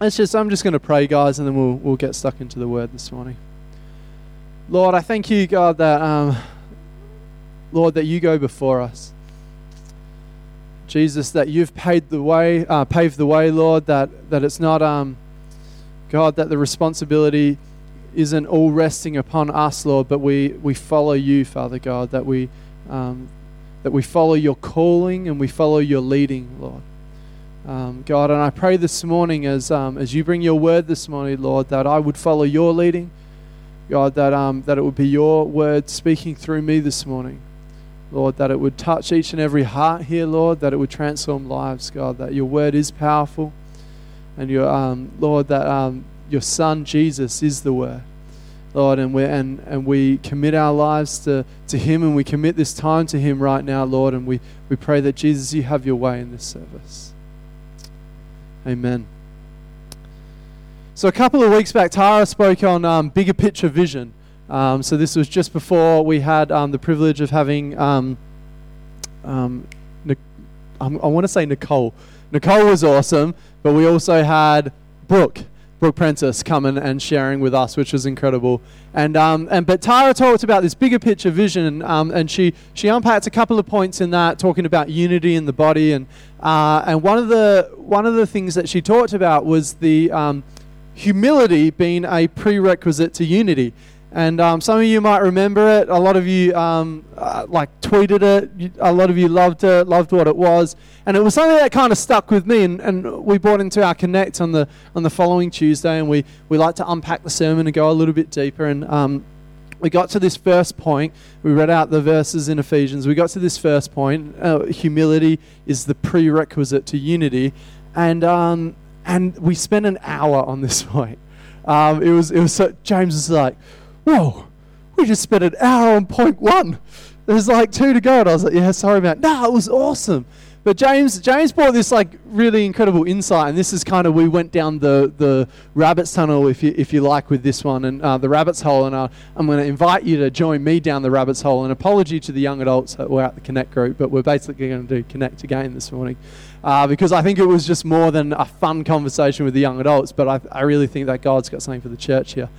let's just, I'm just going to pray, guys, and then we'll, we'll get stuck into the word this morning. Lord, I thank you, God, that, um, Lord, that you go before us. Jesus, that you've paid the way, uh, paved the way, Lord, that, that it's not, um, God, that the responsibility isn't all resting upon us, Lord, but we, we follow you, Father God, that we, um, that we follow your calling and we follow your leading, Lord. Um, God, and I pray this morning as, um, as you bring your word this morning, Lord, that I would follow your leading. God, that, um, that it would be your word speaking through me this morning. Lord, that it would touch each and every heart here, Lord, that it would transform lives, God, that your word is powerful. And your, um, Lord, that um, your Son, Jesus, is the word. Lord, and we and, and we commit our lives to, to Him and we commit this time to Him right now, Lord, and we, we pray that Jesus, you have your way in this service. Amen. So a couple of weeks back, Tara spoke on um, bigger picture vision. Um, so this was just before we had um, the privilege of having, um, um, I want to say Nicole. Nicole was awesome, but we also had Brooke. Brooke Prentis coming and sharing with us, which was incredible. And um, and but Tara talked about this bigger picture vision, um, and she she unpacked a couple of points in that, talking about unity in the body, and uh, and one of the one of the things that she talked about was the um, humility being a prerequisite to unity. And um, some of you might remember it. A lot of you um, uh, like tweeted it. A lot of you loved it, loved what it was, and it was something that kind of stuck with me. And, and we brought into our connect on the on the following Tuesday, and we we like to unpack the sermon and go a little bit deeper. And um, we got to this first point. We read out the verses in Ephesians. We got to this first point. Uh, humility is the prerequisite to unity, and um, and we spent an hour on this point. Um, it was it was so, James was like whoa, we just spent an hour on point one. There's like two to go. And I was like, yeah, sorry about it. No, it was awesome. But James, James brought this like really incredible insight, and this is kind of we went down the the rabbit's tunnel, if you if you like, with this one, and uh, the rabbit's hole. And uh, I'm going to invite you to join me down the rabbit's hole. An apology to the young adults that were at the Connect group, but we're basically going to do Connect again this morning, uh, because I think it was just more than a fun conversation with the young adults. But I I really think that God's got something for the church here.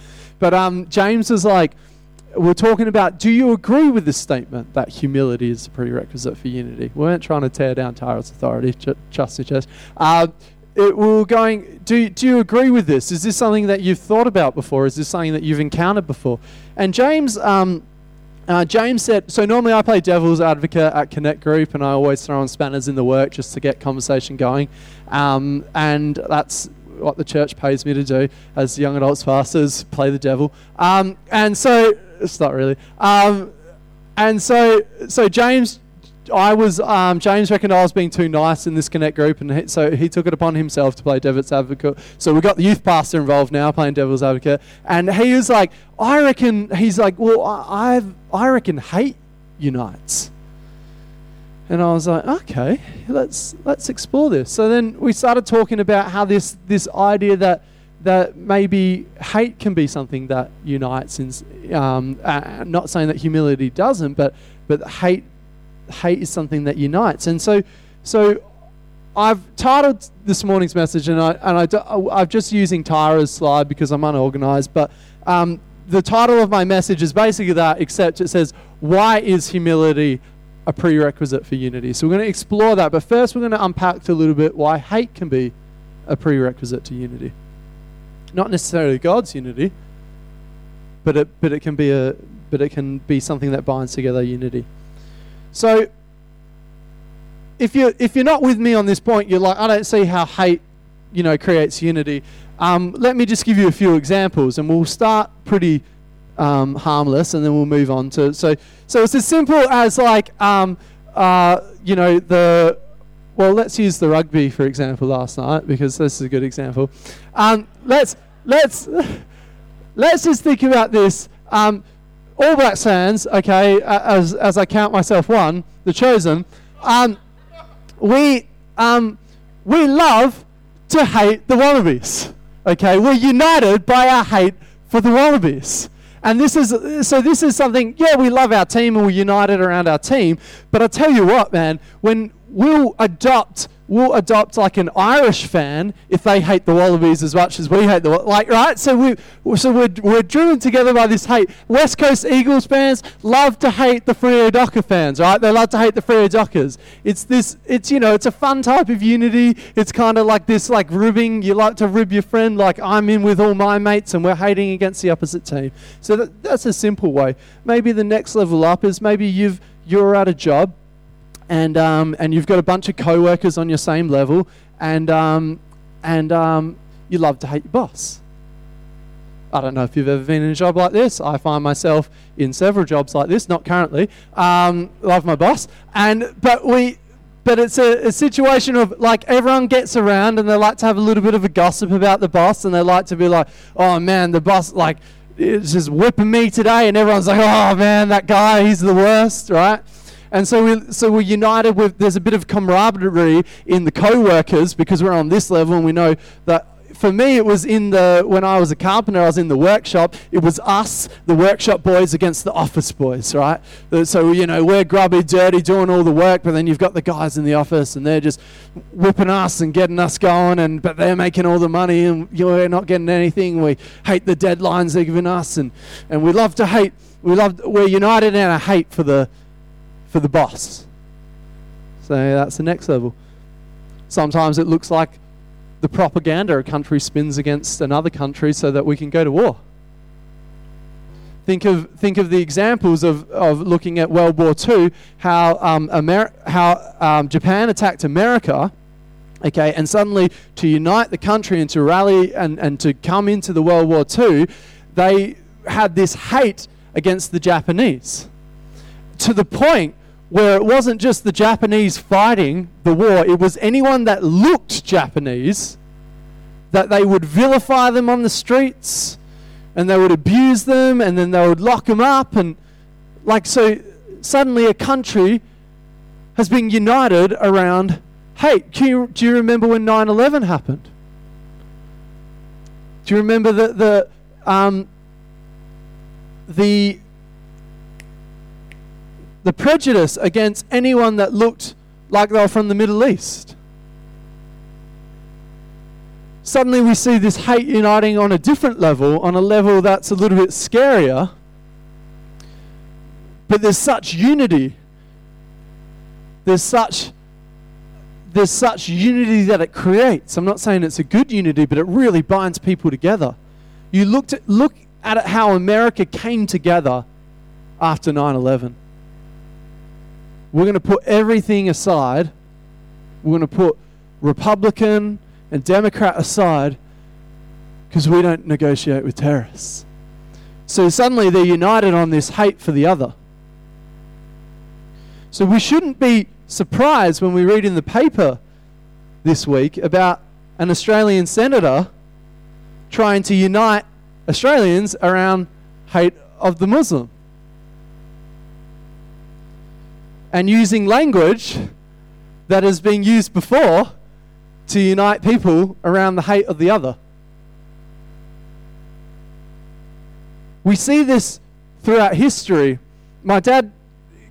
But um, James is like, we're talking about do you agree with this statement that humility is a prerequisite for unity? We weren't trying to tear down Tara's authority, just in case. Uh, it, we were going, do, do you agree with this? Is this something that you've thought about before? Is this something that you've encountered before? And James, um, uh, James said, so normally I play devil's advocate at Connect Group and I always throw on spanners in the work just to get conversation going. Um, and that's what the church pays me to do as young adults pastors, play the devil. Um, and so it's not really. Um, and so so James, I was um, James reckoned I was being too nice in this connect group, and he, so he took it upon himself to play devil's advocate. So we got the youth pastor involved now playing devil's advocate, and he was like, I reckon he's like, well, I I've, I reckon hate unites. And I was like, okay, let's let's explore this. So then we started talking about how this this idea that that maybe hate can be something that unites. In, um, uh, not saying that humility doesn't, but but hate hate is something that unites. And so so I've titled this morning's message, and I and I do, I'm just using Tara's slide because I'm unorganized, but. Um, the title of my message is basically that, except it says, Why is humility a prerequisite for unity. So we're going to explore that, but first we're going to unpack a little bit why hate can be a prerequisite to unity. Not necessarily God's unity, but it but it can be a but it can be something that binds together unity. So if you if you're not with me on this point, you're like, I don't see how hate, you know, creates unity. Um, let me just give you a few examples, and we'll start pretty um, harmless, and then we'll move on to so so it's as simple as like um, uh, you know the well let's use the rugby for example last night because this is a good example. Um, let's let's let's just think about this. Um, All Black fans, okay, as as I count myself one, the chosen. Um, we um, we love to hate the Wallabies. Okay, we're united by our hate for the Wallabies. And this is so this is something, yeah, we love our team and we're united around our team. But I tell you what, man, when we'll adopt we'll adopt like an Irish fan if they hate the Wallabies as much as we hate the like right. So we so we're, we're driven together by this hate. West Coast Eagles fans love to hate the Freo Docker fans, right? They love to hate the Freo Dockers. It's this. It's you know it's a fun type of unity. It's kind of like this like ribbing. You like to rib your friend. Like I'm in with all my mates and we're hating against the opposite team. So that, that's a simple way. Maybe the next level up is maybe you've you're at a job and um, and you've got a bunch of co-workers on your same level, and um, and um, you love to hate your boss. I don't know if you've ever been in a job like this. I find myself in several jobs like this, not currently. Um, love my boss, and but we. But it's a, a situation of like everyone gets around and they like to have a little bit of a gossip about the boss and they like to be like, oh man, the boss, like, is just whipping me today. And everyone's like, oh man, that guy, he's the worst, right? And so, we, so we're united with, there's a bit of camaraderie in the co workers because we're on this level and we know that for me, it was in the when I was a carpenter, I was in the workshop. It was us, the workshop boys, against the office boys, right? Uh, so you know we're grubby, dirty, doing all the work, but then you've got the guys in the office, and they're just whipping us and getting us going, and but they're making all the money, and you're not getting anything. We hate the deadlines they're giving us, and and we love to hate. We love. We're united in a hate for the for the boss. So that's the next level. Sometimes it looks like the propaganda a country spins against another country so that we can go to war. Think of, think of the examples of, of looking at World War II, how, um, Ameri- how um, Japan attacked America, okay, and suddenly to unite the country and to rally and, and to come into the World War II, they had this hate against the Japanese to the point where it wasn't just the Japanese fighting the war, it was anyone that looked Japanese, that they would vilify them on the streets and they would abuse them and then they would lock them up. And like, so suddenly a country has been united around hey, do you, do you remember when 9 11 happened? Do you remember the, the, um, the the prejudice against anyone that looked like they were from the Middle East. Suddenly, we see this hate uniting on a different level, on a level that's a little bit scarier. But there's such unity. There's such there's such unity that it creates. I'm not saying it's a good unity, but it really binds people together. You looked at, look at it how America came together after 9 11. We're going to put everything aside. We're going to put Republican and Democrat aside because we don't negotiate with terrorists. So suddenly they're united on this hate for the other. So we shouldn't be surprised when we read in the paper this week about an Australian senator trying to unite Australians around hate of the Muslim. And using language that has been used before to unite people around the hate of the other. We see this throughout history. My dad,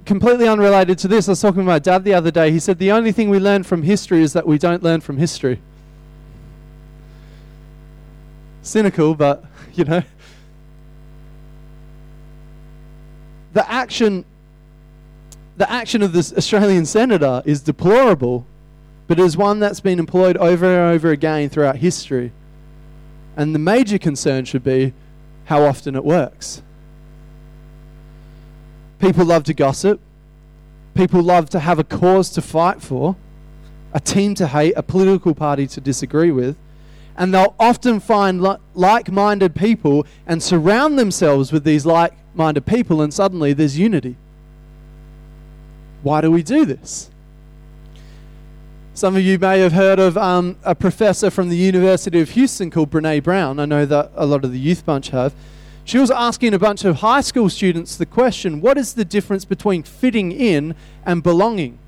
completely unrelated to this, I was talking to my dad the other day. He said, The only thing we learn from history is that we don't learn from history. Cynical, but, you know. The action the action of this Australian senator is deplorable, but it is one that's been employed over and over again throughout history. And the major concern should be how often it works. People love to gossip. People love to have a cause to fight for, a team to hate, a political party to disagree with. And they'll often find li- like minded people and surround themselves with these like minded people, and suddenly there's unity. Why do we do this? Some of you may have heard of um, a professor from the University of Houston called Brene Brown. I know that a lot of the youth bunch have. She was asking a bunch of high school students the question what is the difference between fitting in and belonging?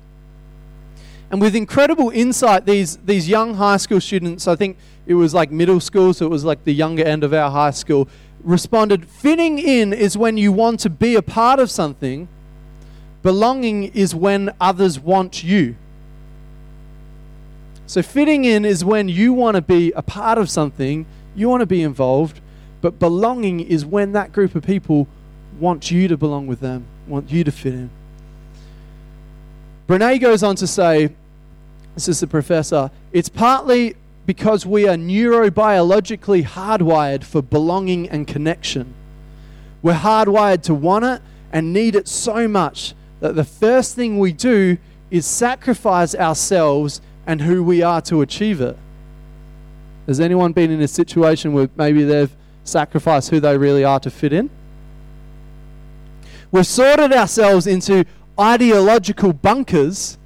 And with incredible insight, these, these young high school students, I think it was like middle school, so it was like the younger end of our high school, responded fitting in is when you want to be a part of something Belonging is when others want you. So, fitting in is when you want to be a part of something, you want to be involved, but belonging is when that group of people want you to belong with them, want you to fit in. Brene goes on to say, this is the professor, it's partly because we are neurobiologically hardwired for belonging and connection. We're hardwired to want it and need it so much that the first thing we do is sacrifice ourselves and who we are to achieve it. Has anyone been in a situation where maybe they've sacrificed who they really are to fit in? We've sorted ourselves into ideological bunkers.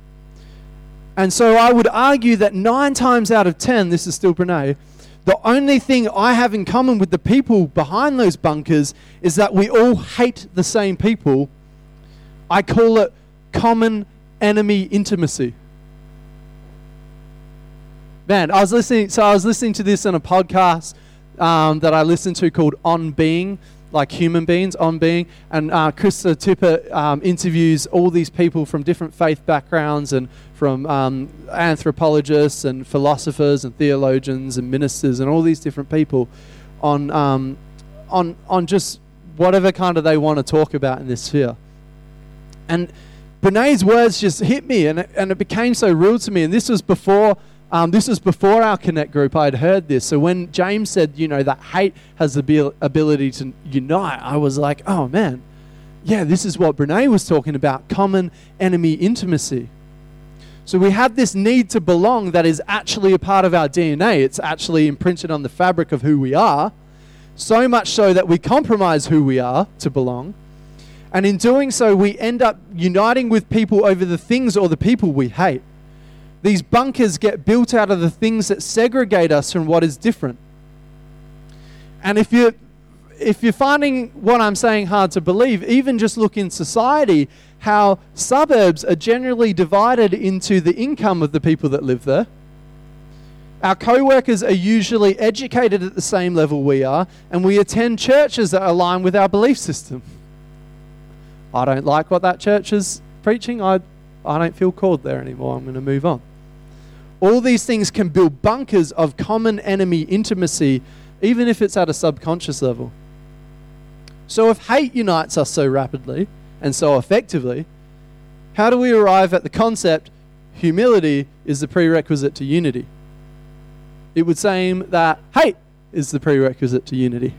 And so I would argue that nine times out of ten, this is still Brene, the only thing I have in common with the people behind those bunkers is that we all hate the same people. I call it common enemy intimacy. Man, I was listening. So I was listening to this on a podcast um, that I listened to called On Being, like human beings, On Being, and uh, Krista Tippett um, interviews all these people from different faith backgrounds and from um, anthropologists and philosophers and theologians and ministers and all these different people on um, on on just whatever kind of they want to talk about in this sphere. And Brene's words just hit me, and it, and it became so real to me. And this was before. Um, this was before our Connect group. I had heard this. So when James said, you know, that hate has the ability to unite, I was like, oh man, yeah, this is what Brene was talking about common enemy intimacy. So we have this need to belong that is actually a part of our DNA. It's actually imprinted on the fabric of who we are, so much so that we compromise who we are to belong. And in doing so, we end up uniting with people over the things or the people we hate. These bunkers get built out of the things that segregate us from what is different. And if you're, if you're finding what I'm saying hard to believe, even just look in society, how suburbs are generally divided into the income of the people that live there. Our co workers are usually educated at the same level we are, and we attend churches that align with our belief system. I don't like what that church is preaching. I, I don't feel called there anymore. I'm going to move on. All these things can build bunkers of common enemy intimacy, even if it's at a subconscious level. So, if hate unites us so rapidly and so effectively, how do we arrive at the concept humility is the prerequisite to unity? It would seem that hate is the prerequisite to unity.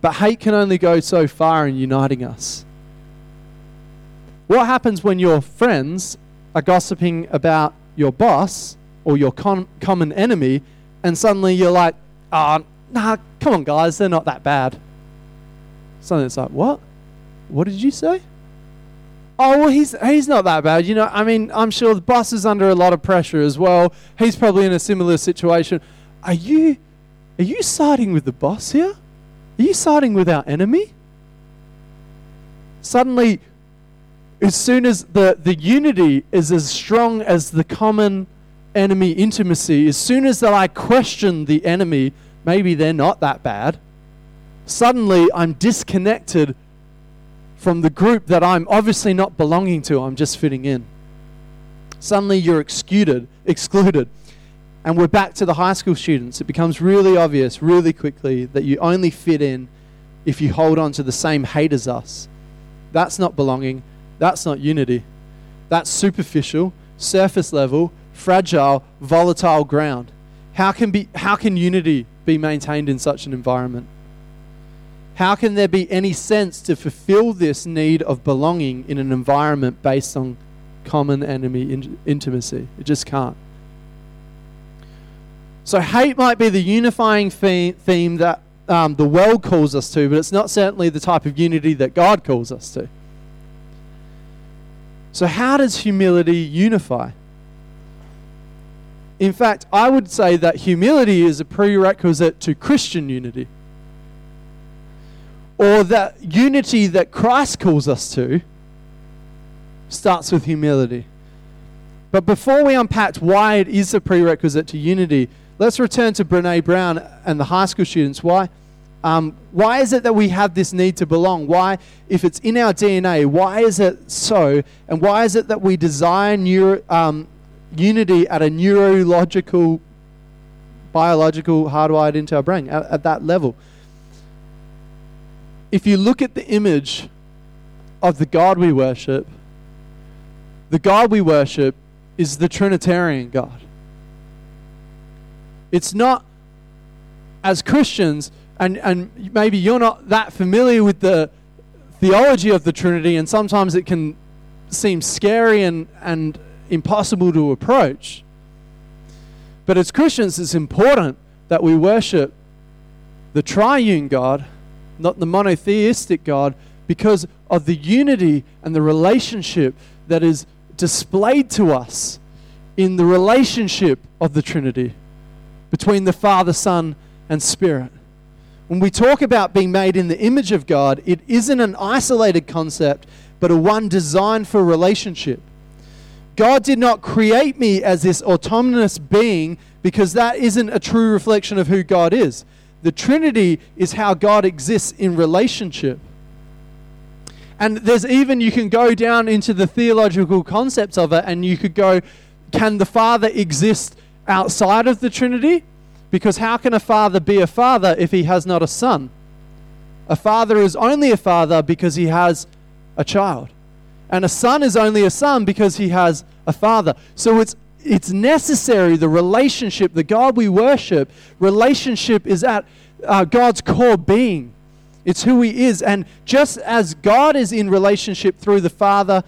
But hate can only go so far in uniting us. What happens when your friends are gossiping about your boss or your common enemy, and suddenly you're like, oh, nah, come on, guys, they're not that bad. Suddenly it's like, what? What did you say? Oh, well, he's, he's not that bad. You know, I mean, I'm sure the boss is under a lot of pressure as well. He's probably in a similar situation. Are you, are you siding with the boss here? Are you siding with our enemy? Suddenly, as soon as the, the unity is as strong as the common enemy intimacy, as soon as that I question the enemy, maybe they're not that bad, suddenly I'm disconnected from the group that I'm obviously not belonging to, I'm just fitting in. Suddenly you're excluded, excluded. And we're back to the high school students. It becomes really obvious really quickly that you only fit in if you hold on to the same hate as us. That's not belonging. That's not unity. That's superficial, surface level, fragile, volatile ground. How can, be, how can unity be maintained in such an environment? How can there be any sense to fulfill this need of belonging in an environment based on common enemy in- intimacy? It just can't. So, hate might be the unifying theme, theme that um, the world calls us to, but it's not certainly the type of unity that God calls us to. So, how does humility unify? In fact, I would say that humility is a prerequisite to Christian unity. Or that unity that Christ calls us to starts with humility. But before we unpack why it is a prerequisite to unity, let's return to Brene Brown and the high school students. Why? Um, why is it that we have this need to belong? Why, if it's in our DNA, why is it so? And why is it that we desire neuro, um, unity at a neurological, biological, hardwired into our brain at, at that level. If you look at the image of the God we worship, the God we worship is the Trinitarian God. It's not, as Christians, and, and maybe you're not that familiar with the theology of the Trinity, and sometimes it can seem scary and, and impossible to approach. But as Christians, it's important that we worship the triune God, not the monotheistic God, because of the unity and the relationship that is displayed to us in the relationship of the Trinity between the Father, Son, and Spirit. When we talk about being made in the image of God, it isn't an isolated concept, but a one designed for relationship. God did not create me as this autonomous being because that isn't a true reflection of who God is. The Trinity is how God exists in relationship. And there's even, you can go down into the theological concepts of it and you could go, can the Father exist outside of the Trinity? Because how can a father be a father if he has not a son? A father is only a father because he has a child. And a son is only a son because he has a father. So it's it's necessary the relationship, the God we worship, relationship is at uh, God's core being. It's who He is. And just as God is in relationship through the Father,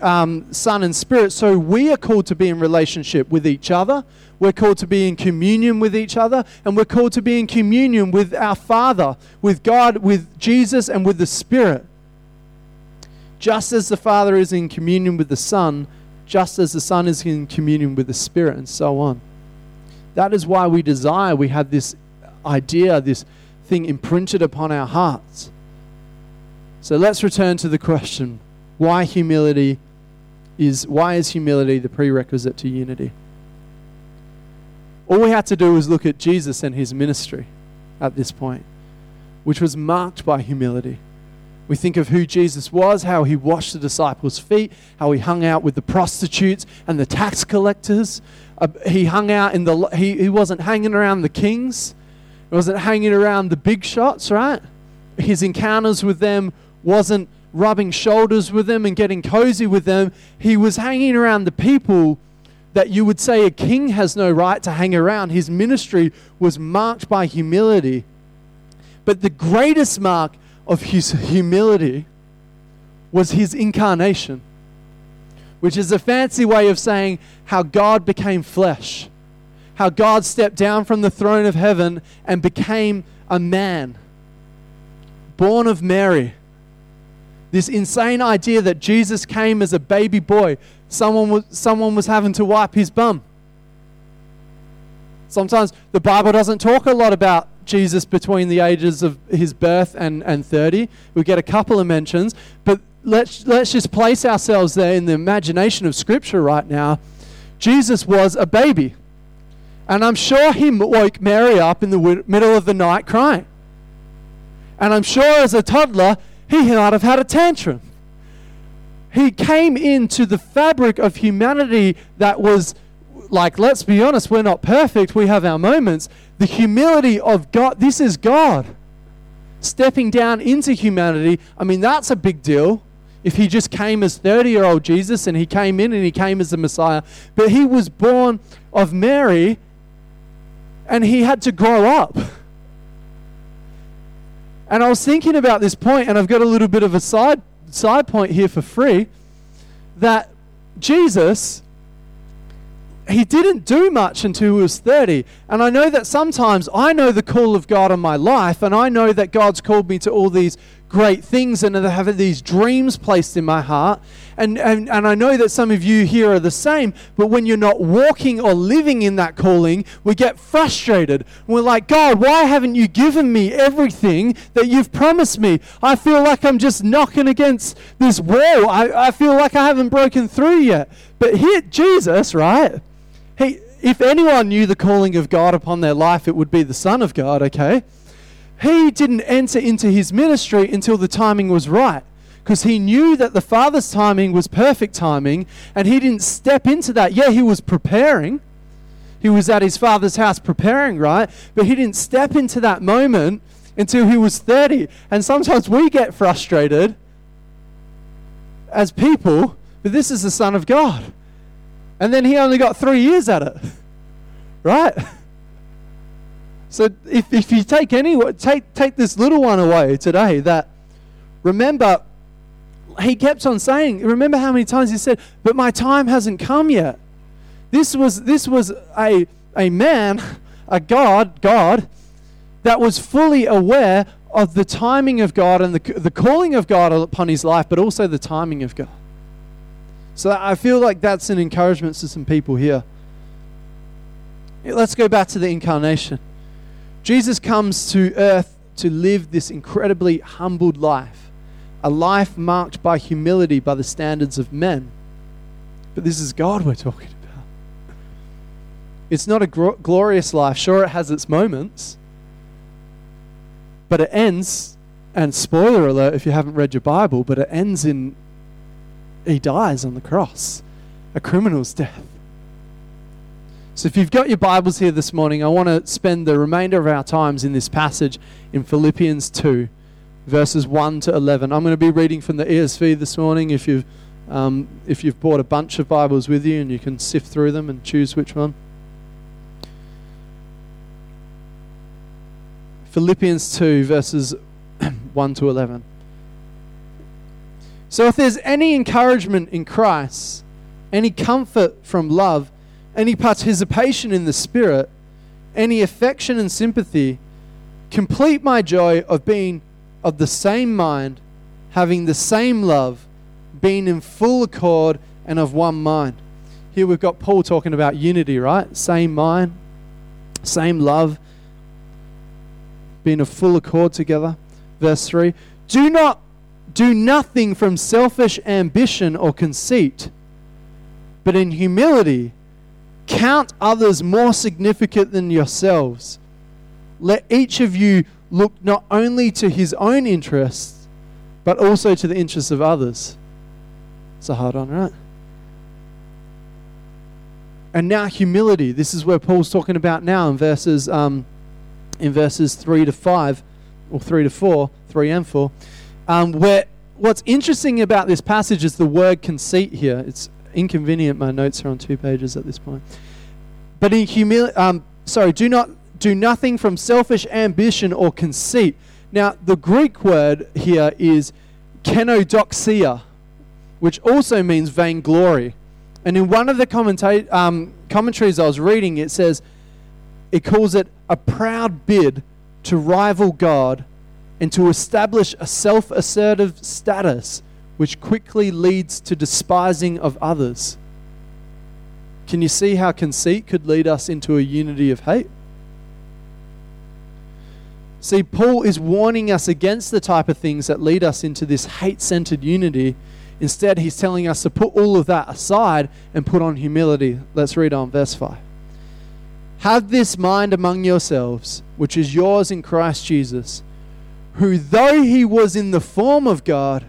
um, Son, and Spirit, so we are called to be in relationship with each other. We're called to be in communion with each other. And we're called to be in communion with our Father, with God, with Jesus, and with the Spirit. Just as the Father is in communion with the Son, just as the Son is in communion with the Spirit, and so on. That is why we desire, we have this idea, this thing imprinted upon our hearts. So let's return to the question why humility is why is humility the prerequisite to unity? All we had to do was look at Jesus and his ministry at this point, which was marked by humility. We think of who Jesus was, how he washed the disciples' feet, how he hung out with the prostitutes and the tax collectors. Uh, he hung out in the he, he wasn't hanging around the kings. He wasn't hanging around the big shots, right? His encounters with them wasn't rubbing shoulders with them and getting cozy with them. He was hanging around the people that you would say a king has no right to hang around. His ministry was marked by humility. But the greatest mark of his humility was his incarnation, which is a fancy way of saying how God became flesh, how God stepped down from the throne of heaven and became a man, born of Mary. This insane idea that Jesus came as a baby boy, someone was, someone was having to wipe his bum. Sometimes the Bible doesn't talk a lot about Jesus between the ages of his birth and, and 30. We get a couple of mentions, but let's, let's just place ourselves there in the imagination of Scripture right now. Jesus was a baby. And I'm sure he woke Mary up in the middle of the night crying. And I'm sure as a toddler, he might have had a tantrum. He came into the fabric of humanity that was like, let's be honest, we're not perfect. We have our moments. The humility of God, this is God stepping down into humanity. I mean, that's a big deal. If he just came as 30 year old Jesus and he came in and he came as the Messiah, but he was born of Mary and he had to grow up. And I was thinking about this point, and I've got a little bit of a side, side point here for free that Jesus he didn't do much until he was 30. And I know that sometimes I know the call of God on my life, and I know that God's called me to all these great things and I have these dreams placed in my heart. And, and, and I know that some of you here are the same, but when you're not walking or living in that calling, we get frustrated. We're like, God, why haven't you given me everything that you've promised me? I feel like I'm just knocking against this wall. I, I feel like I haven't broken through yet. But here, Jesus, right? He, if anyone knew the calling of God upon their life, it would be the Son of God, okay? He didn't enter into his ministry until the timing was right. because he knew that the Father's timing was perfect timing and he didn't step into that. Yeah, he was preparing. He was at his Father's house preparing, right? But he didn't step into that moment until he was 30. And sometimes we get frustrated as people, but this is the Son of God. And then he only got three years at it, right? So if, if you take any take take this little one away today, that remember he kept on saying, remember how many times he said, but my time hasn't come yet. This was this was a a man, a God, God, that was fully aware of the timing of God and the, the calling of God upon his life, but also the timing of God. So I feel like that's an encouragement to some people here. Let's go back to the incarnation. Jesus comes to earth to live this incredibly humbled life, a life marked by humility by the standards of men. But this is God we're talking about. It's not a glorious life. Sure, it has its moments, but it ends, and spoiler alert if you haven't read your Bible, but it ends in he dies on the cross, a criminal's death. So, if you've got your Bibles here this morning, I want to spend the remainder of our times in this passage in Philippians 2, verses 1 to 11. I'm going to be reading from the ESV this morning. If you've, um, if you've brought a bunch of Bibles with you and you can sift through them and choose which one. Philippians 2, verses 1 to 11. So, if there's any encouragement in Christ, any comfort from love, any participation in the Spirit, any affection and sympathy, complete my joy of being of the same mind, having the same love, being in full accord and of one mind. Here we've got Paul talking about unity, right? Same mind, same love, being of full accord together. Verse 3 Do not do nothing from selfish ambition or conceit, but in humility Count others more significant than yourselves. Let each of you look not only to his own interests, but also to the interests of others. It's a hard one, right? And now humility. This is where Paul's talking about now in verses um, in verses three to five, or three to four, three and four. Um, where what's interesting about this passage is the word conceit here. It's inconvenient. My notes are on two pages at this point. But in humility, um, sorry, do not do nothing from selfish ambition or conceit. Now, the Greek word here is kenodoxia, which also means vainglory. And in one of the commenta- um, commentaries I was reading, it says it calls it a proud bid to rival God and to establish a self assertive status which quickly leads to despising of others. Can you see how conceit could lead us into a unity of hate? See, Paul is warning us against the type of things that lead us into this hate centered unity. Instead, he's telling us to put all of that aside and put on humility. Let's read on, verse 5. Have this mind among yourselves, which is yours in Christ Jesus, who, though he was in the form of God,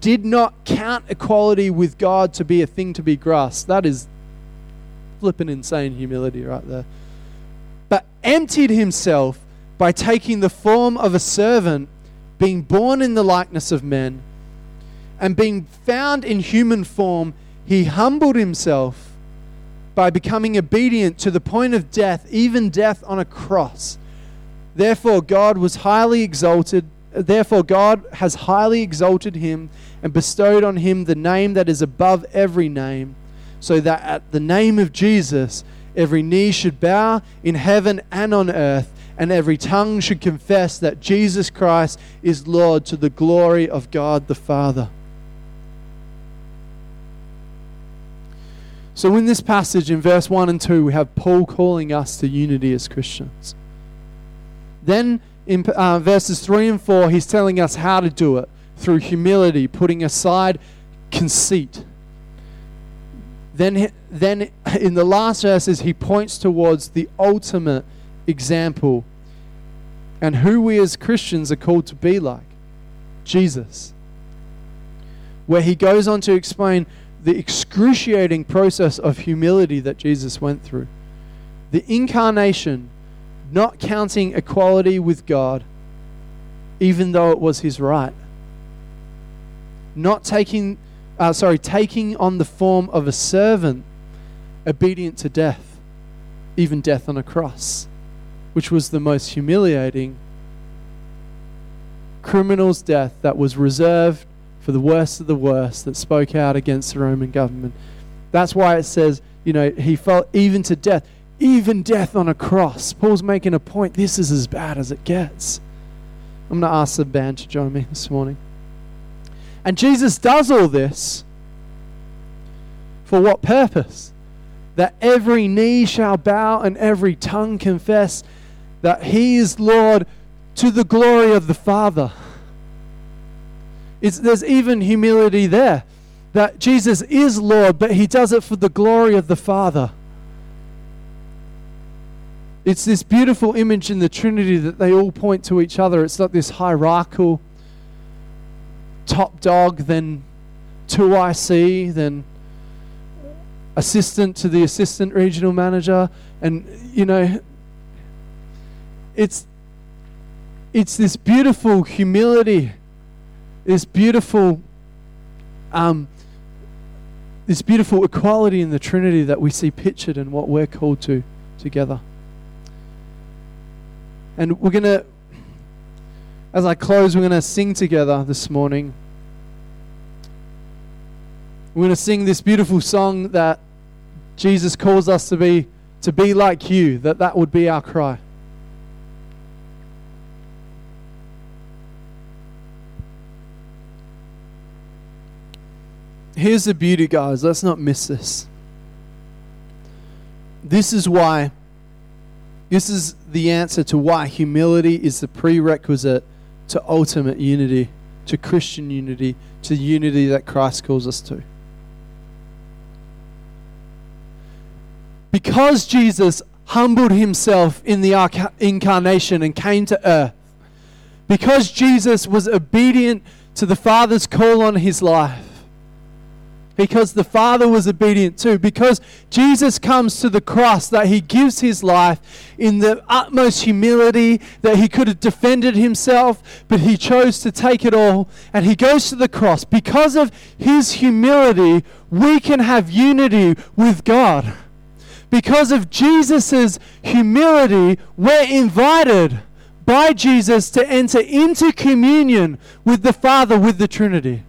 did not count equality with God to be a thing to be grasped. That is flipping insane humility right there. But emptied himself by taking the form of a servant, being born in the likeness of men, and being found in human form, he humbled himself by becoming obedient to the point of death, even death on a cross. Therefore, God was highly exalted Therefore, God has highly exalted him and bestowed on him the name that is above every name, so that at the name of Jesus every knee should bow in heaven and on earth, and every tongue should confess that Jesus Christ is Lord to the glory of God the Father. So, in this passage, in verse 1 and 2, we have Paul calling us to unity as Christians. Then in uh, verses 3 and 4, he's telling us how to do it through humility, putting aside conceit. Then, then in the last verses, he points towards the ultimate example and who we as Christians are called to be like Jesus. where he goes on to explain the excruciating process of humility that Jesus went through. The incarnation, not counting equality with God, even though it was his right. Not taking, uh, sorry, taking on the form of a servant, obedient to death, even death on a cross, which was the most humiliating criminal's death that was reserved for the worst of the worst that spoke out against the Roman government. That's why it says, you know, he felt even to death, even death on a cross. Paul's making a point. This is as bad as it gets. I'm going to ask the band to join me this morning. And Jesus does all this for what purpose? That every knee shall bow and every tongue confess that he is Lord to the glory of the Father. It's, there's even humility there that Jesus is Lord, but he does it for the glory of the Father. It's this beautiful image in the Trinity that they all point to each other. It's not this hierarchical top dog, then 2IC, then assistant to the assistant regional manager. And, you know, it's, it's this beautiful humility this beautiful um, this beautiful equality in the Trinity that we see pictured in what we're called to together. And we're going to, as I close, we're going to sing together this morning. We're going to sing this beautiful song that Jesus calls us to be to be like you, that that would be our cry. here's the beauty, guys. Let's not miss this. This is why, this is the answer to why humility is the prerequisite to ultimate unity, to Christian unity, to unity that Christ calls us to. Because Jesus humbled himself in the incarnation and came to earth, because Jesus was obedient to the Father's call on his life, because the Father was obedient too. Because Jesus comes to the cross, that he gives his life in the utmost humility, that he could have defended himself, but he chose to take it all. And he goes to the cross. Because of his humility, we can have unity with God. Because of Jesus' humility, we're invited by Jesus to enter into communion with the Father, with the Trinity.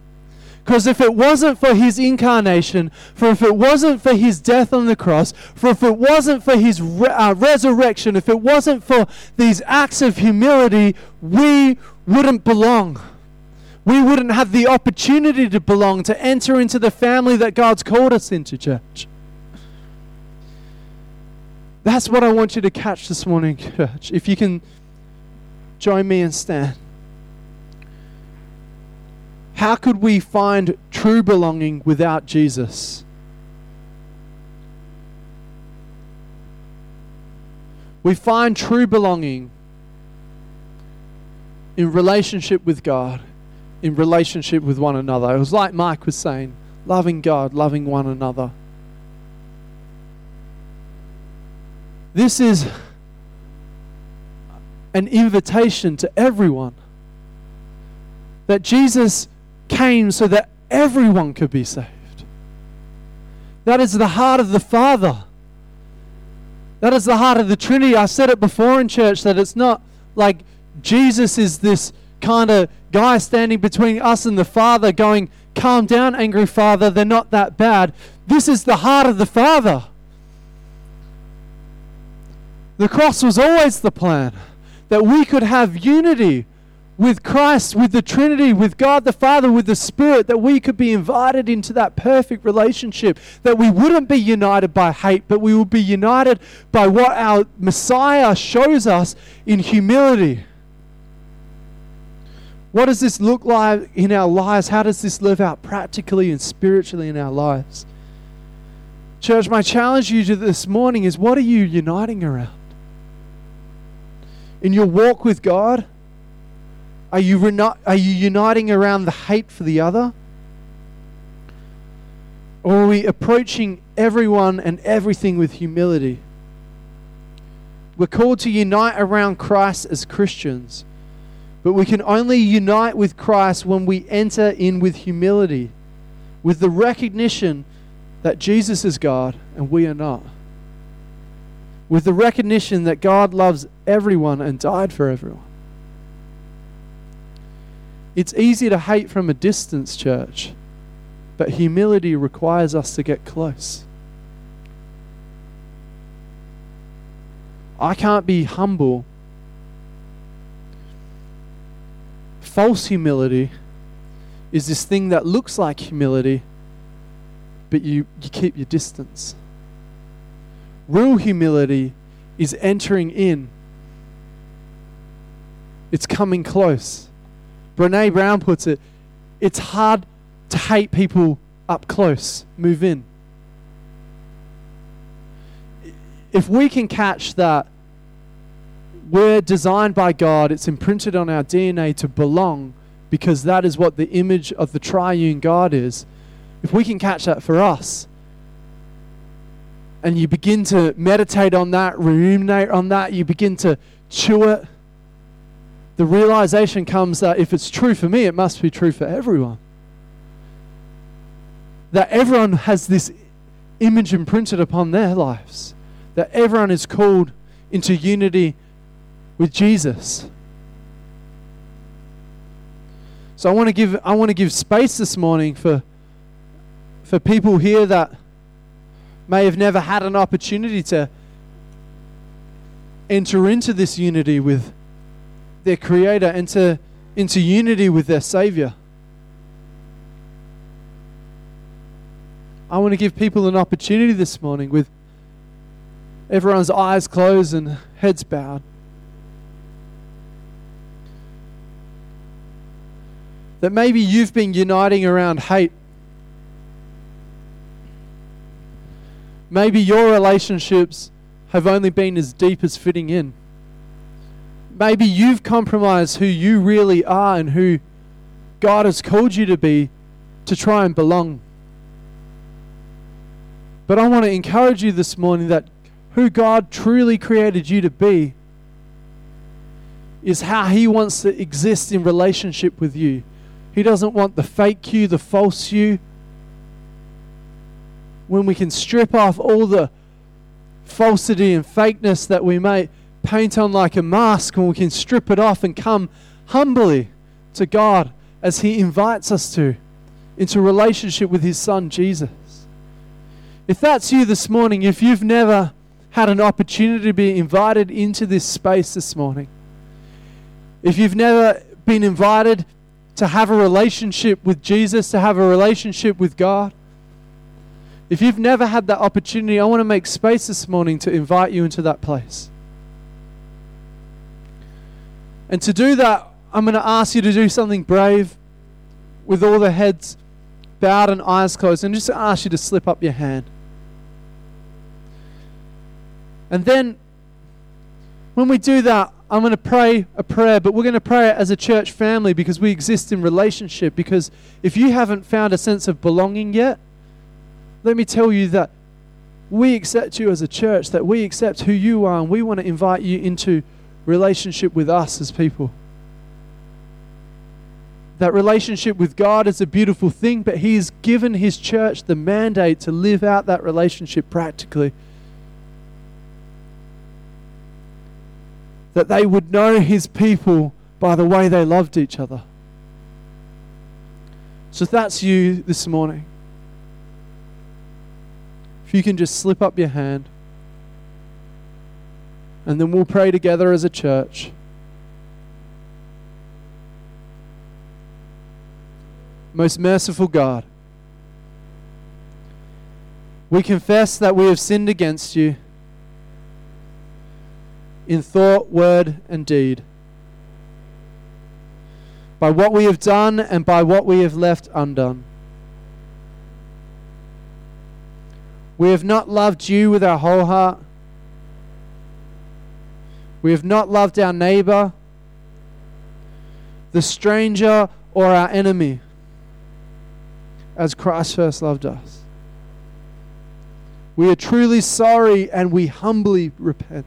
Because if it wasn't for his incarnation, for if it wasn't for his death on the cross, for if it wasn't for his re- uh, resurrection, if it wasn't for these acts of humility, we wouldn't belong. We wouldn't have the opportunity to belong, to enter into the family that God's called us into, church. That's what I want you to catch this morning, church. If you can join me and stand. How could we find true belonging without Jesus? We find true belonging in relationship with God, in relationship with one another. It was like Mike was saying loving God, loving one another. This is an invitation to everyone that Jesus came so that everyone could be saved. That is the heart of the Father. That is the heart of the Trinity. I said it before in church that it's not like Jesus is this kind of guy standing between us and the Father going, Calm down, angry Father, they're not that bad. This is the heart of the Father. The cross was always the plan that we could have unity with Christ, with the Trinity, with God the Father, with the Spirit, that we could be invited into that perfect relationship, that we wouldn't be united by hate, but we would be united by what our Messiah shows us in humility. What does this look like in our lives? How does this live out practically and spiritually in our lives? Church, my challenge to you this morning is what are you uniting around? In your walk with God? Are you, reni- are you uniting around the hate for the other? Or are we approaching everyone and everything with humility? We're called to unite around Christ as Christians, but we can only unite with Christ when we enter in with humility, with the recognition that Jesus is God and we are not, with the recognition that God loves everyone and died for everyone. It's easy to hate from a distance, church, but humility requires us to get close. I can't be humble. False humility is this thing that looks like humility, but you, you keep your distance. Real humility is entering in, it's coming close. Brene Brown puts it it's hard to hate people up close, move in. If we can catch that we're designed by God, it's imprinted on our DNA to belong because that is what the image of the triune God is. If we can catch that for us, and you begin to meditate on that, ruminate on that, you begin to chew it, the realization comes that if it's true for me, it must be true for everyone. That everyone has this image imprinted upon their lives, that everyone is called into unity with Jesus. So I want to give I want to give space this morning for for people here that may have never had an opportunity to enter into this unity with their creator enter into unity with their savior. I want to give people an opportunity this morning with everyone's eyes closed and heads bowed. that maybe you've been uniting around hate. Maybe your relationships have only been as deep as fitting in. Maybe you've compromised who you really are and who God has called you to be to try and belong. But I want to encourage you this morning that who God truly created you to be is how He wants to exist in relationship with you. He doesn't want the fake you, the false you. When we can strip off all the falsity and fakeness that we may paint on like a mask, and we can strip it off and come humbly to God as He invites us to into relationship with His Son Jesus. If that's you this morning, if you've never had an opportunity to be invited into this space this morning, if you've never been invited to have a relationship with Jesus, to have a relationship with God. If you've never had that opportunity, I want to make space this morning to invite you into that place. And to do that, I'm going to ask you to do something brave with all the heads bowed and eyes closed, and just ask you to slip up your hand. And then, when we do that, I'm going to pray a prayer, but we're going to pray it as a church family because we exist in relationship. Because if you haven't found a sense of belonging yet, let me tell you that we accept you as a church, that we accept who you are, and we want to invite you into relationship with us as people. That relationship with God is a beautiful thing, but He has given His church the mandate to live out that relationship practically. that they would know his people by the way they loved each other. So if that's you this morning, if you can just slip up your hand, and then we'll pray together as a church. Most merciful God, we confess that we have sinned against you in thought, word, and deed. By what we have done and by what we have left undone. We have not loved you with our whole heart. We have not loved our neighbor, the stranger, or our enemy as Christ first loved us. We are truly sorry and we humbly repent.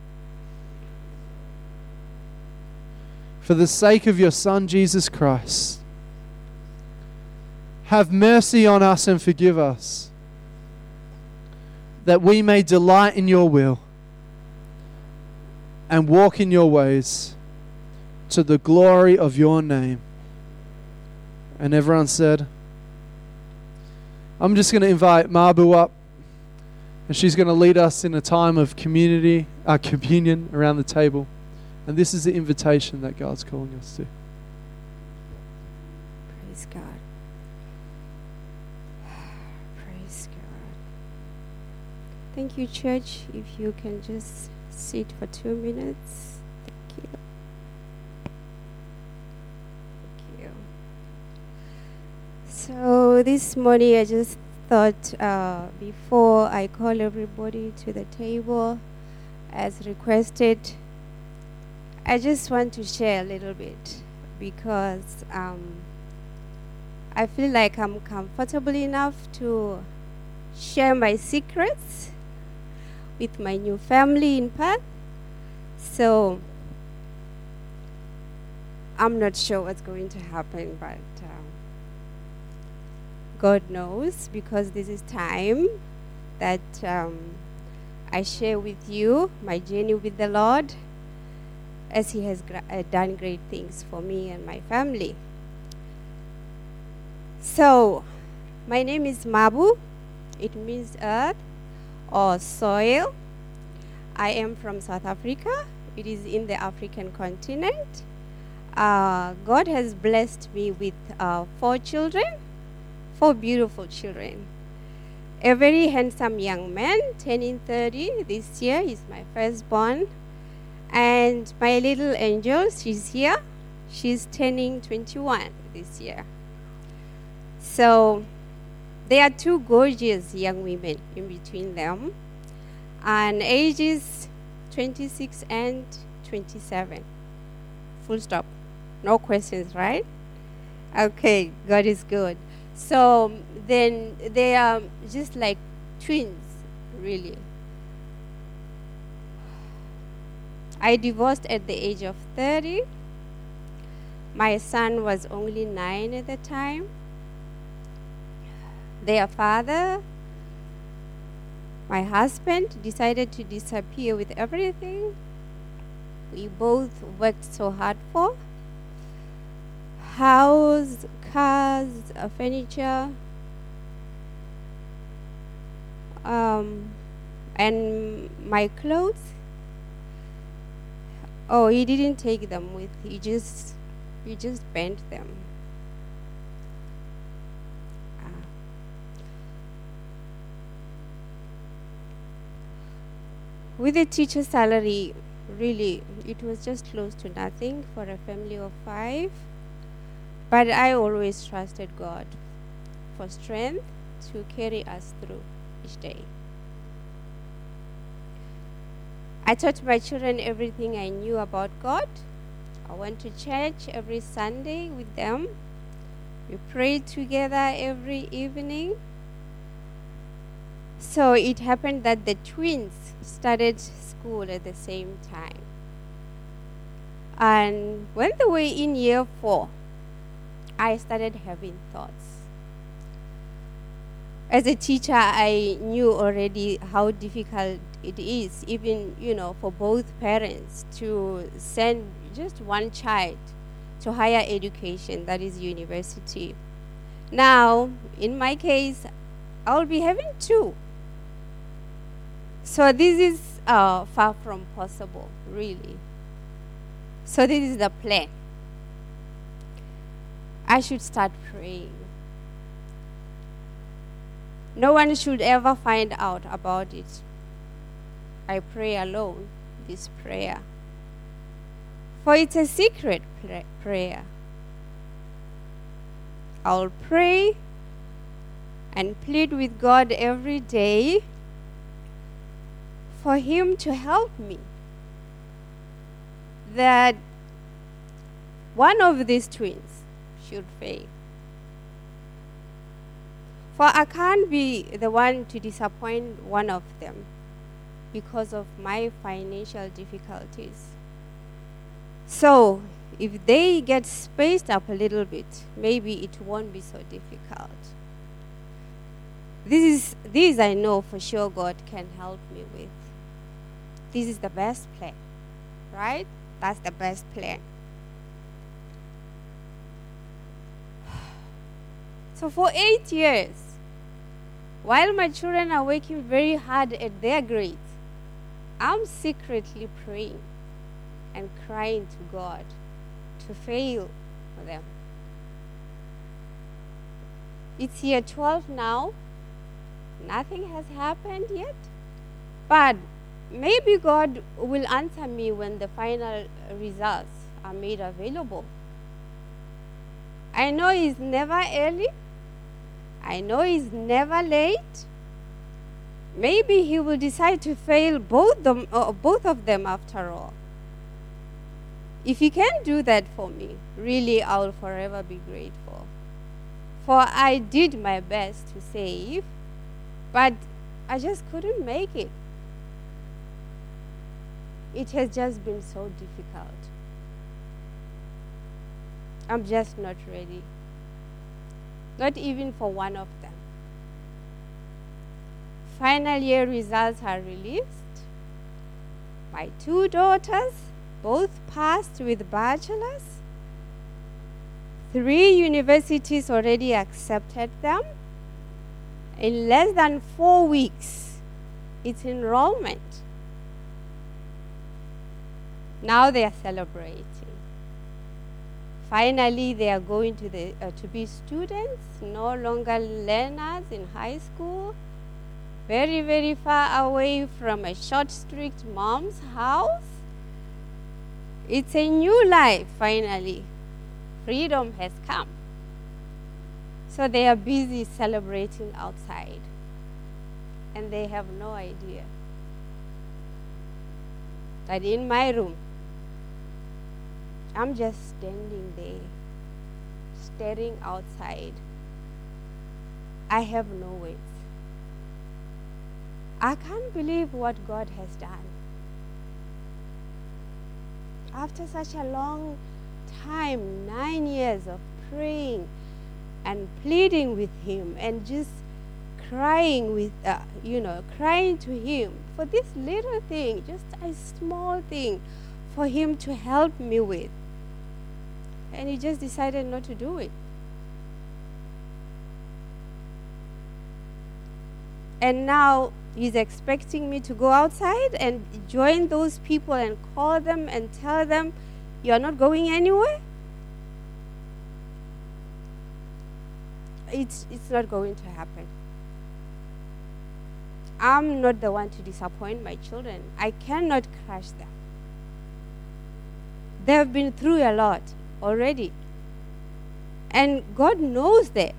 For the sake of your Son, Jesus Christ, have mercy on us and forgive us, that we may delight in your will and walk in your ways to the glory of your name. And everyone said, I'm just going to invite Mabu up, and she's going to lead us in a time of community, uh, communion around the table. And this is the invitation that God's calling us to. Praise God. Praise God. Thank you, church. If you can just sit for two minutes. Thank you. Thank you. So this morning I just thought uh, before I call everybody to the table as requested, I just want to share a little bit because um, I feel like I'm comfortable enough to share my secrets with my new family in Perth. So I'm not sure what's going to happen, but um, God knows because this is time that um, I share with you my journey with the Lord as He has gra- uh, done great things for me and my family. So, my name is Mabu. It means earth or soil. I am from South Africa. It is in the African continent. Uh, God has blessed me with uh, four children, four beautiful children. A very handsome young man, turning 30 this year. He's my firstborn. And my little angel, she's here. She's turning 21 this year. So there are two gorgeous young women in between them, and ages 26 and 27. Full stop. No questions, right? Okay, God is good. So then they are just like twins, really. I divorced at the age of 30. My son was only nine at the time. Their father, my husband, decided to disappear with everything we both worked so hard for house, cars, uh, furniture, um, and my clothes. Oh, he didn't take them with. He just, he just bent them. With a teacher salary, really, it was just close to nothing for a family of five. But I always trusted God for strength to carry us through each day. I taught my children everything I knew about God. I went to church every Sunday with them. We prayed together every evening. So it happened that the twins started school at the same time. And when they were in year four, I started having thoughts. As a teacher, I knew already how difficult it is, even you know, for both parents to send just one child to higher education, that is university. Now, in my case, I will be having two. So this is uh, far from possible, really. So this is the plan. I should start praying. No one should ever find out about it. I pray alone this prayer. For it's a secret pra- prayer. I'll pray and plead with God every day for Him to help me. That one of these twins should fail. For I can't be the one to disappoint one of them because of my financial difficulties. So, if they get spaced up a little bit, maybe it won't be so difficult. This is this I know for sure God can help me with. This is the best plan. Right? That's the best plan. So for 8 years, while my children are working very hard at their grades, I'm secretly praying and crying to God to fail for them. It's year 12 now. Nothing has happened yet. But maybe God will answer me when the final results are made available. I know it's never early. I know it's never late. Maybe he will decide to fail both them, uh, both of them after all. If he can do that for me, really, I will forever be grateful. For I did my best to save, but I just couldn't make it. It has just been so difficult. I'm just not ready. Not even for one of them. Final year results are released. My two daughters both passed with bachelors. Three universities already accepted them. In less than four weeks, it's enrollment. Now they are celebrating. Finally, they are going to, the, uh, to be students, no longer learners in high school very, very far away from a short, strict mom's house. It's a new life, finally. Freedom has come. So they are busy celebrating outside. And they have no idea that in my room, I'm just standing there, staring outside. I have no words. I can't believe what God has done. After such a long time, nine years of praying and pleading with Him and just crying with, uh, you know, crying to Him for this little thing, just a small thing for Him to help me with. And He just decided not to do it. And now He's expecting me to go outside and join those people and call them and tell them, You're not going anywhere? It's, it's not going to happen. I'm not the one to disappoint my children. I cannot crush them. They have been through a lot already. And God knows that.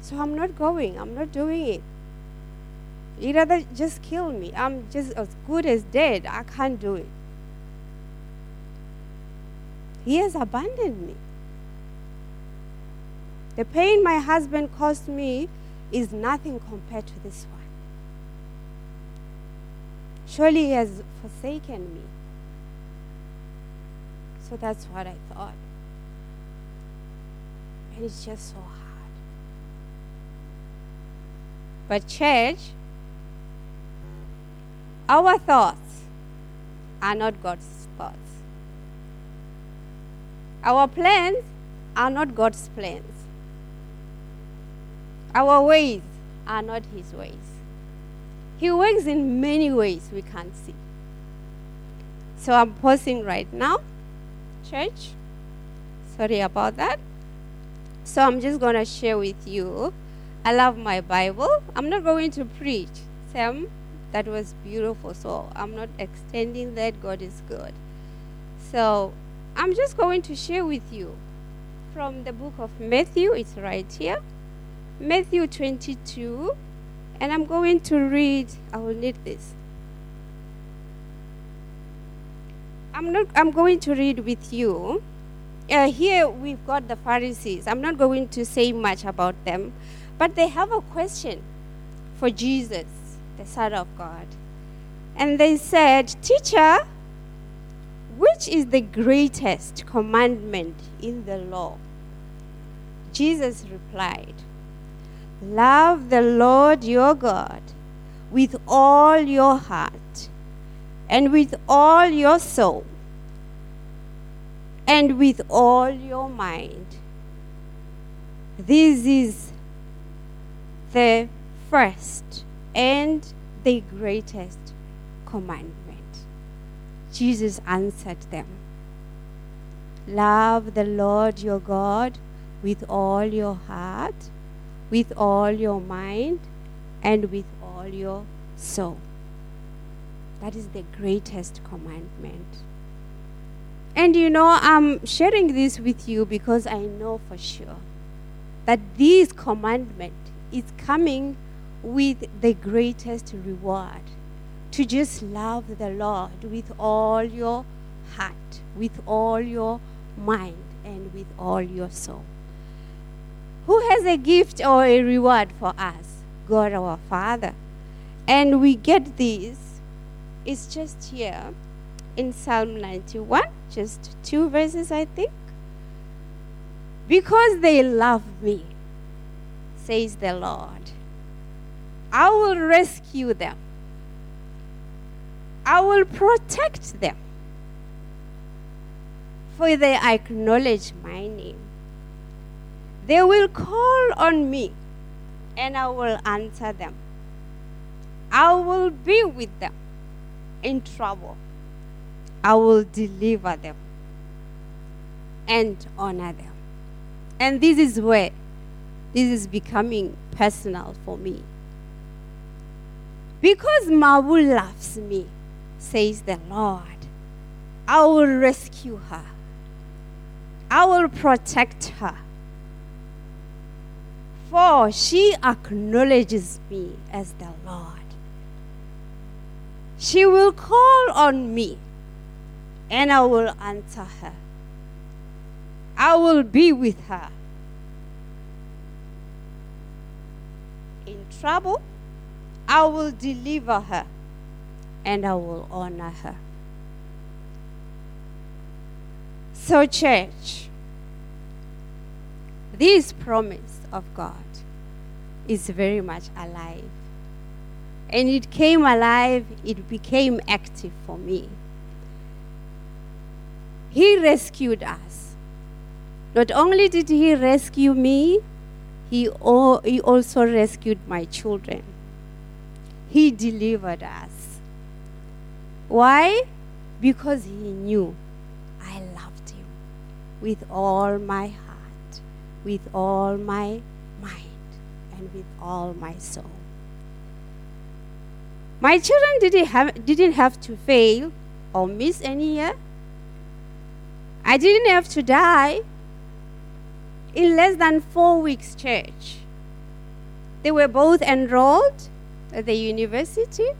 So I'm not going. I'm not doing it. He'd rather just kill me. I'm just as good as dead. I can't do it. He has abandoned me. The pain my husband caused me is nothing compared to this one. Surely he has forsaken me. So that's what I thought. And it's just so hard. But, church, our thoughts are not God's thoughts. Our plans are not God's plans. Our ways are not His ways. He works in many ways we can't see. So I'm pausing right now, church. Sorry about that. So I'm just going to share with you I love my Bible. I'm not going to preach. Sam, that was beautiful. So I'm not extending that. God is good. So I'm just going to share with you from the book of Matthew. It's right here. Matthew 22. And I'm going to read, I will need this. I'm not I'm going to read with you uh, here we've got the Pharisees. I'm not going to say much about them, but they have a question for Jesus, the Son of God. And they said, Teacher, which is the greatest commandment in the law? Jesus replied, Love the Lord your God with all your heart and with all your soul and with all your mind. This is the first and the greatest commandment. Jesus answered them Love the Lord your God with all your heart, with all your mind, and with all your soul. That is the greatest commandment. And you know, I'm sharing this with you because I know for sure that this commandment is coming with the greatest reward to just love the Lord with all your heart, with all your mind, and with all your soul. Who has a gift or a reward for us? God our Father. And we get this, it's just here in Psalm 91, just two verses, I think. Because they love me, says the Lord, I will rescue them. I will protect them. For they acknowledge my name. They will call on me, and I will answer them. I will be with them in trouble. I will deliver them and honor them. And this is where this is becoming personal for me. Because Mabu loves me, says the Lord, I will rescue her. I will protect her. For she acknowledges me as the Lord. She will call on me and I will answer her. I will be with her. In trouble, I will deliver her and I will honor her. So, church, this promise of God is very much alive. And it came alive, it became active for me. He rescued us. Not only did He rescue me, He, he also rescued my children. He delivered us. Why? Because He knew I loved Him with all my heart, with all my mind, and with all my soul. My children didn't have, didn't have to fail or miss any year. I didn't have to die in less than four weeks, church. They were both enrolled at the university,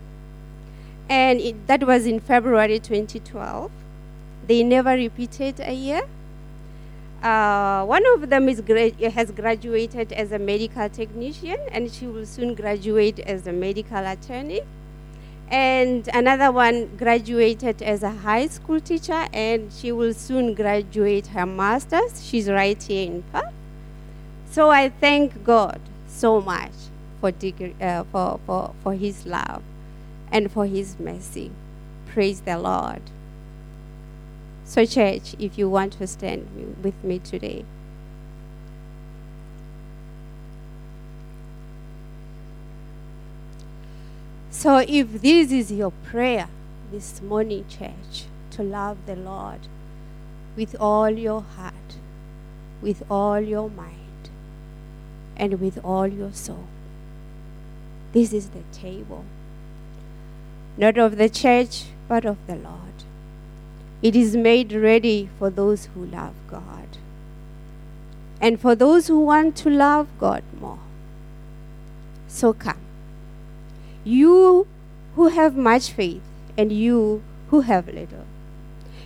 and it, that was in February 2012. They never repeated a year. Uh, one of them is gra- has graduated as a medical technician, and she will soon graduate as a medical attorney and another one graduated as a high school teacher and she will soon graduate her master's. She's right here in perth. So i thank god so much for, uh, for, for, for his love and for his mercy. Praise the lord. So church if you want to stand with me today So, if this is your prayer this morning, church, to love the Lord with all your heart, with all your mind, and with all your soul, this is the table, not of the church, but of the Lord. It is made ready for those who love God and for those who want to love God more. So come you who have much faith and you who have little.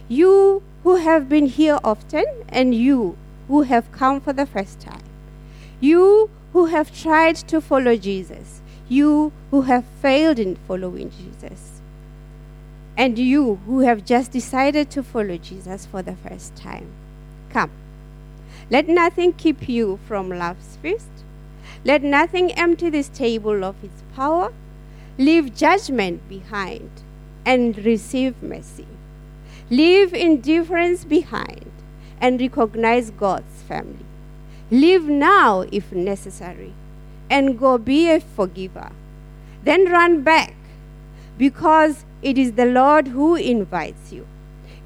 You who have been here often, and you who have come for the first time. You who have tried to follow Jesus. You who have failed in following Jesus. And you who have just decided to follow Jesus for the first time. Come. Let nothing keep you from love's feast. Let nothing empty this table of its power. Leave judgment behind and receive mercy. Leave indifference behind and recognize God's family. Live now if necessary and go be a forgiver. Then run back because it is the Lord who invites you.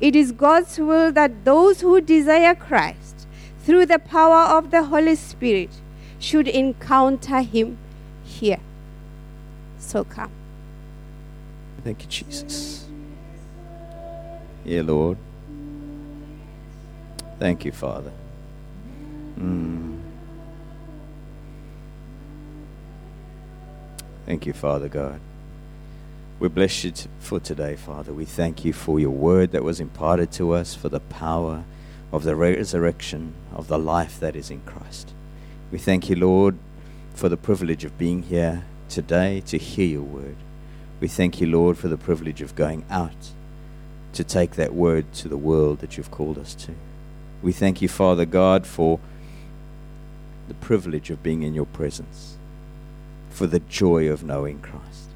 It is God's will that those who desire Christ through the power of the Holy Spirit should encounter him here. So come. Thank you, Jesus. Yeah, Lord. Thank you, Father. Mm. Thank you, Father God. We bless you t- for today, Father. We thank you for your word that was imparted to us, for the power of the resurrection of the life that is in Christ. We thank you, Lord, for the privilege of being here today to hear your word. We thank you, Lord, for the privilege of going out to take that word to the world that you've called us to. We thank you, Father God, for the privilege of being in your presence, for the joy of knowing Christ.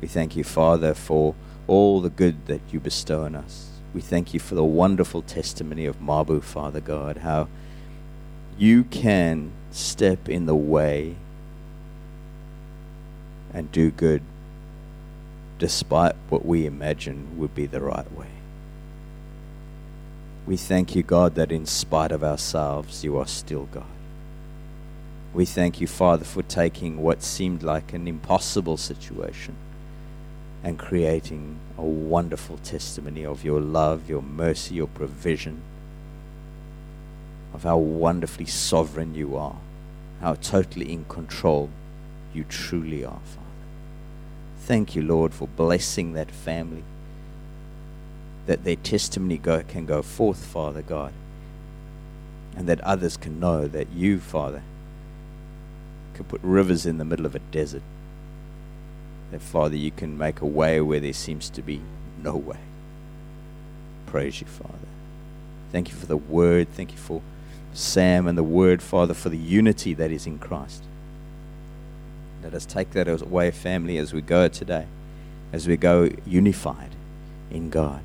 We thank you, Father, for all the good that you bestow on us. We thank you for the wonderful testimony of Mabu, Father God, how you can step in the way and do good despite what we imagine would be the right way. We thank you, God, that in spite of ourselves, you are still God. We thank you, Father, for taking what seemed like an impossible situation and creating a wonderful testimony of your love, your mercy, your provision, of how wonderfully sovereign you are, how totally in control you truly are, Father. Thank you, Lord, for blessing that family, that their testimony go, can go forth, Father God, and that others can know that you, Father, can put rivers in the middle of a desert. That, Father, you can make a way where there seems to be no way. Praise you, Father. Thank you for the word. Thank you for Sam and the word, Father, for the unity that is in Christ. Let us take that away, family, as we go today, as we go unified in God.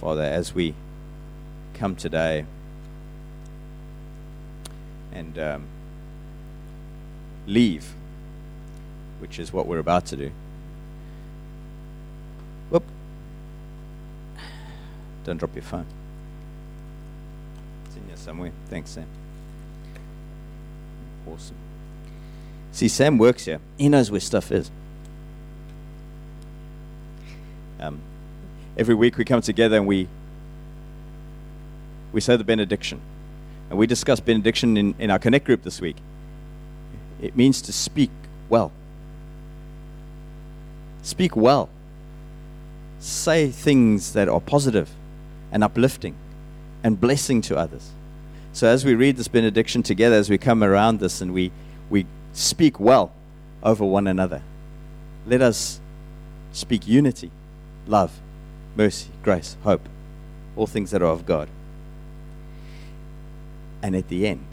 Father, as we come today and um, leave, which is what we're about to do. Whoop. Don't drop your phone. It's in here somewhere. Thanks, Sam. Awesome. See, Sam works here. He knows where stuff is. Um, every week we come together and we we say the benediction. And we discuss benediction in, in our Connect group this week. It means to speak well. Speak well. Say things that are positive and uplifting and blessing to others. So as we read this benediction together, as we come around this and we, we speak well over one another, let us speak unity, love, mercy, grace, hope, all things that are of God. And at the end,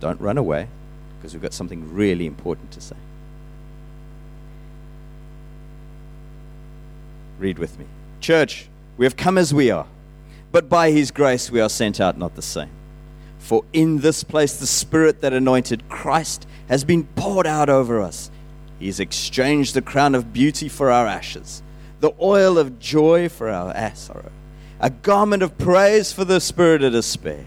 don't run away because we've got something really important to say. Read with me. Church, we have come as we are, but by his grace we are sent out not the same. For in this place the Spirit that anointed Christ has been poured out over us. He has exchanged the crown of beauty for our ashes, the oil of joy for our sorrow, a garment of praise for the spirit of despair.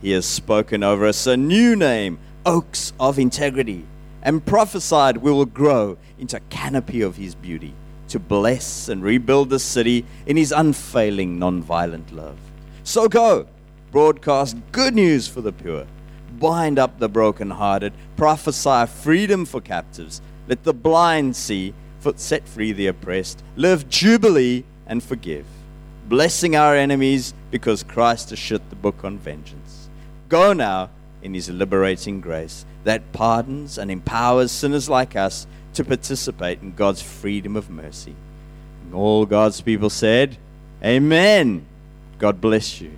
He has spoken over us a new name, oaks of integrity, and prophesied we will grow into a canopy of his beauty to bless and rebuild the city in his unfailing nonviolent love. So go, broadcast good news for the pure, bind up the brokenhearted, prophesy freedom for captives, let the blind see, set free the oppressed, live jubilee and forgive, blessing our enemies because Christ has shut the book on vengeance. Go now in his liberating grace that pardons and empowers sinners like us to participate in God's freedom of mercy. And all God's people said, Amen. God bless you.